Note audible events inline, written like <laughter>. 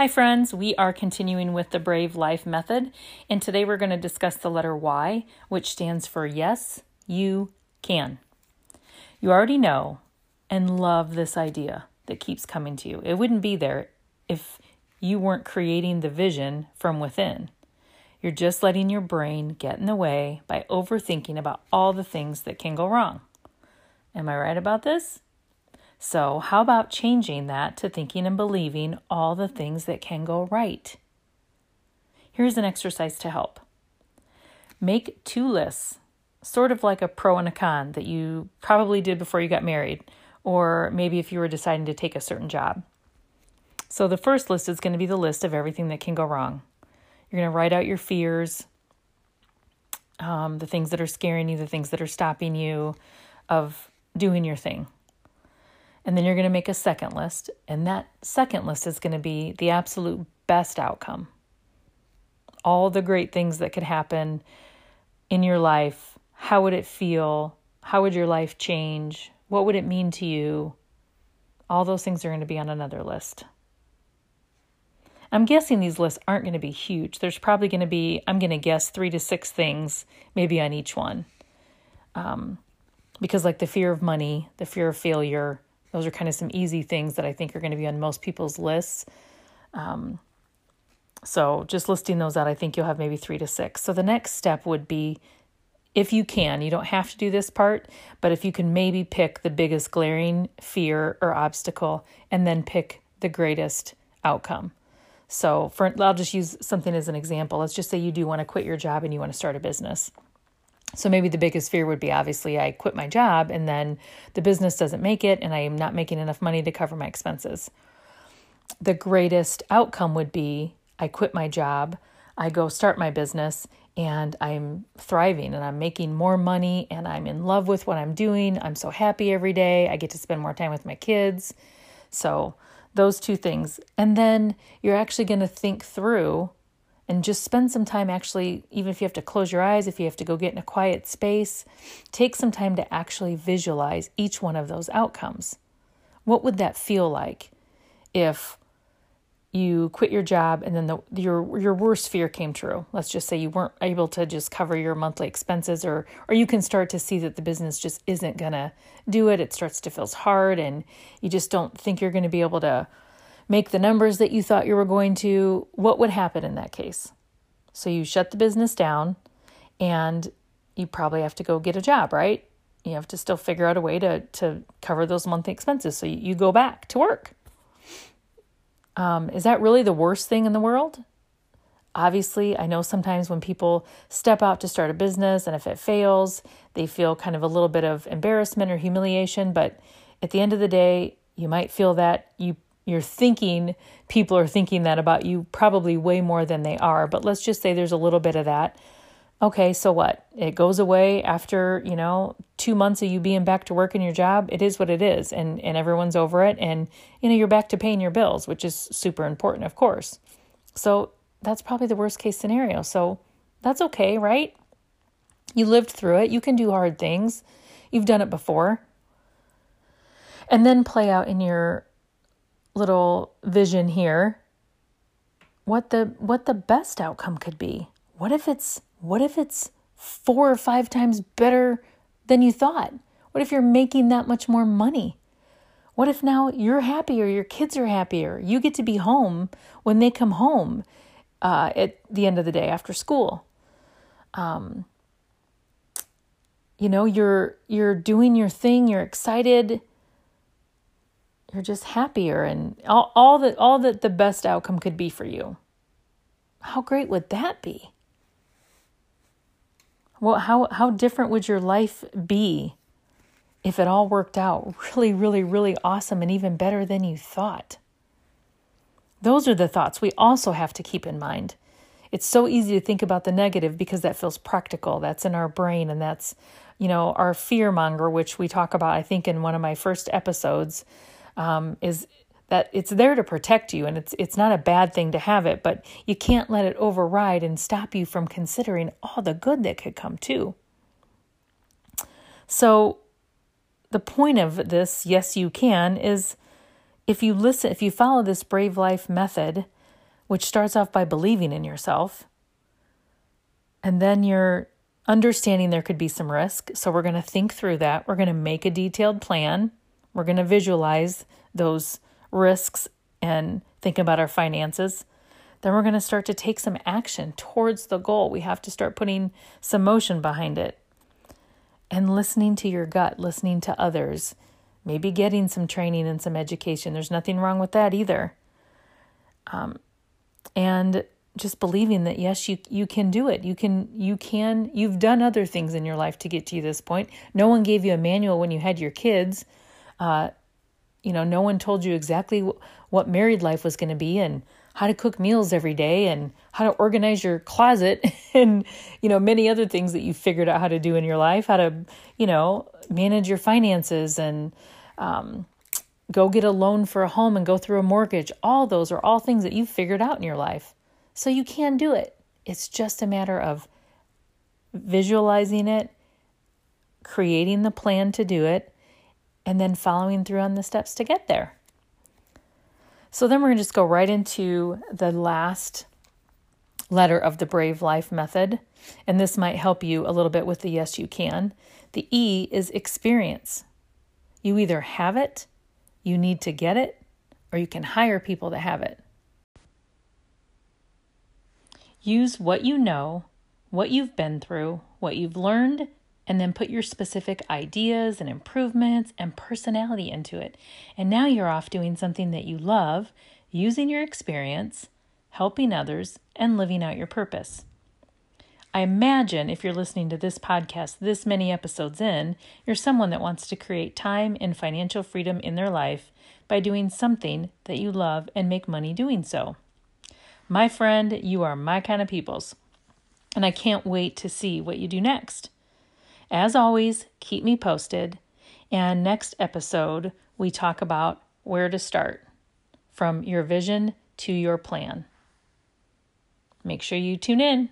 Hi, friends. We are continuing with the Brave Life Method, and today we're going to discuss the letter Y, which stands for Yes, You Can. You already know and love this idea that keeps coming to you. It wouldn't be there if you weren't creating the vision from within. You're just letting your brain get in the way by overthinking about all the things that can go wrong. Am I right about this? So, how about changing that to thinking and believing all the things that can go right? Here's an exercise to help make two lists, sort of like a pro and a con that you probably did before you got married, or maybe if you were deciding to take a certain job. So, the first list is going to be the list of everything that can go wrong. You're going to write out your fears, um, the things that are scaring you, the things that are stopping you of doing your thing. And then you're going to make a second list, and that second list is going to be the absolute best outcome. All the great things that could happen in your life. How would it feel? How would your life change? What would it mean to you? All those things are going to be on another list. I'm guessing these lists aren't going to be huge. There's probably going to be, I'm going to guess, three to six things maybe on each one. Um, because, like the fear of money, the fear of failure, those are kind of some easy things that I think are going to be on most people's lists. Um, so just listing those out, I think you'll have maybe three to six. So the next step would be if you can, you don't have to do this part, but if you can maybe pick the biggest glaring fear or obstacle and then pick the greatest outcome. So for I'll just use something as an example. Let's just say you do want to quit your job and you want to start a business. So maybe the biggest fear would be obviously I quit my job and then the business doesn't make it and I am not making enough money to cover my expenses. The greatest outcome would be I quit my job, I go start my business and I'm thriving and I'm making more money and I'm in love with what I'm doing. I'm so happy every day. I get to spend more time with my kids. So, those two things. And then you're actually going to think through and just spend some time actually, even if you have to close your eyes, if you have to go get in a quiet space, take some time to actually visualize each one of those outcomes. What would that feel like if you quit your job and then the, your your worst fear came true? Let's just say you weren't able to just cover your monthly expenses, or or you can start to see that the business just isn't gonna do it. It starts to feel hard, and you just don't think you're to be able to make the numbers that you thought you were going to, what would happen in that case? So you shut the business down and you probably have to go get a job, right? You have to still figure out a way to, to cover those monthly expenses. So you, go back to work. Um, is that really the worst thing in the world? Obviously, I know sometimes when people step out to start a business and if it fails, they feel kind of a little bit of embarrassment or humiliation. But at the end of the day, you might feel that you you're thinking people are thinking that about you probably way more than they are but let's just say there's a little bit of that. Okay so what? It goes away after you know two months of you being back to work in your job. It is what it is and and everyone's over it and you know you're back to paying your bills which is super important of course. So that's probably the worst case scenario. So that's okay right? You lived through it. You can do hard things. You've done it before. And then play out in your little vision here what the what the best outcome could be. What if it's what if it's four or five times better than you thought? What if you're making that much more money? What if now you're happier, your kids are happier, you get to be home when they come home uh, at the end of the day after school? Um, you know, you're you're doing your thing, you're excited, you're just happier and all, all that all that the best outcome could be for you. How great would that be? Well how how different would your life be if it all worked out really really really awesome and even better than you thought? Those are the thoughts we also have to keep in mind. It's so easy to think about the negative because that feels practical. That's in our brain and that's you know our fear monger which we talk about i think in one of my first episodes um, is that it's there to protect you and it's it's not a bad thing to have it but you can't let it override and stop you from considering all the good that could come too so the point of this yes you can is if you listen if you follow this brave life method which starts off by believing in yourself. And then you're understanding there could be some risk. So we're going to think through that. We're going to make a detailed plan. We're going to visualize those risks and think about our finances. Then we're going to start to take some action towards the goal. We have to start putting some motion behind it and listening to your gut, listening to others, maybe getting some training and some education. There's nothing wrong with that either. Um, and just believing that yes you you can do it you can you can you've done other things in your life to get to this point no one gave you a manual when you had your kids uh, you know no one told you exactly what married life was going to be and how to cook meals every day and how to organize your closet <laughs> and you know many other things that you figured out how to do in your life how to you know manage your finances and um, go get a loan for a home and go through a mortgage. All those are all things that you've figured out in your life. So you can do it. It's just a matter of visualizing it creating the plan to do it and then following through on the steps to get there so then we're going to just go right into the last letter of the Brave Life method. And this might help you a little bit with the yes, you can. The E is experience. You either have it, you need to get it, or you can hire people to have it. Use what you know, what you've been through, what you've learned, and then put your specific ideas and improvements and personality into it. And now you're off doing something that you love, using your experience, helping others, and living out your purpose. I imagine if you're listening to this podcast this many episodes in, you're someone that wants to create time and financial freedom in their life by doing something that you love and make money doing so. My friend, you are my kind of peoples, and I can't wait to see what you do next. As always, keep me posted. And next episode, we talk about where to start from your vision to your plan. Make sure you tune in.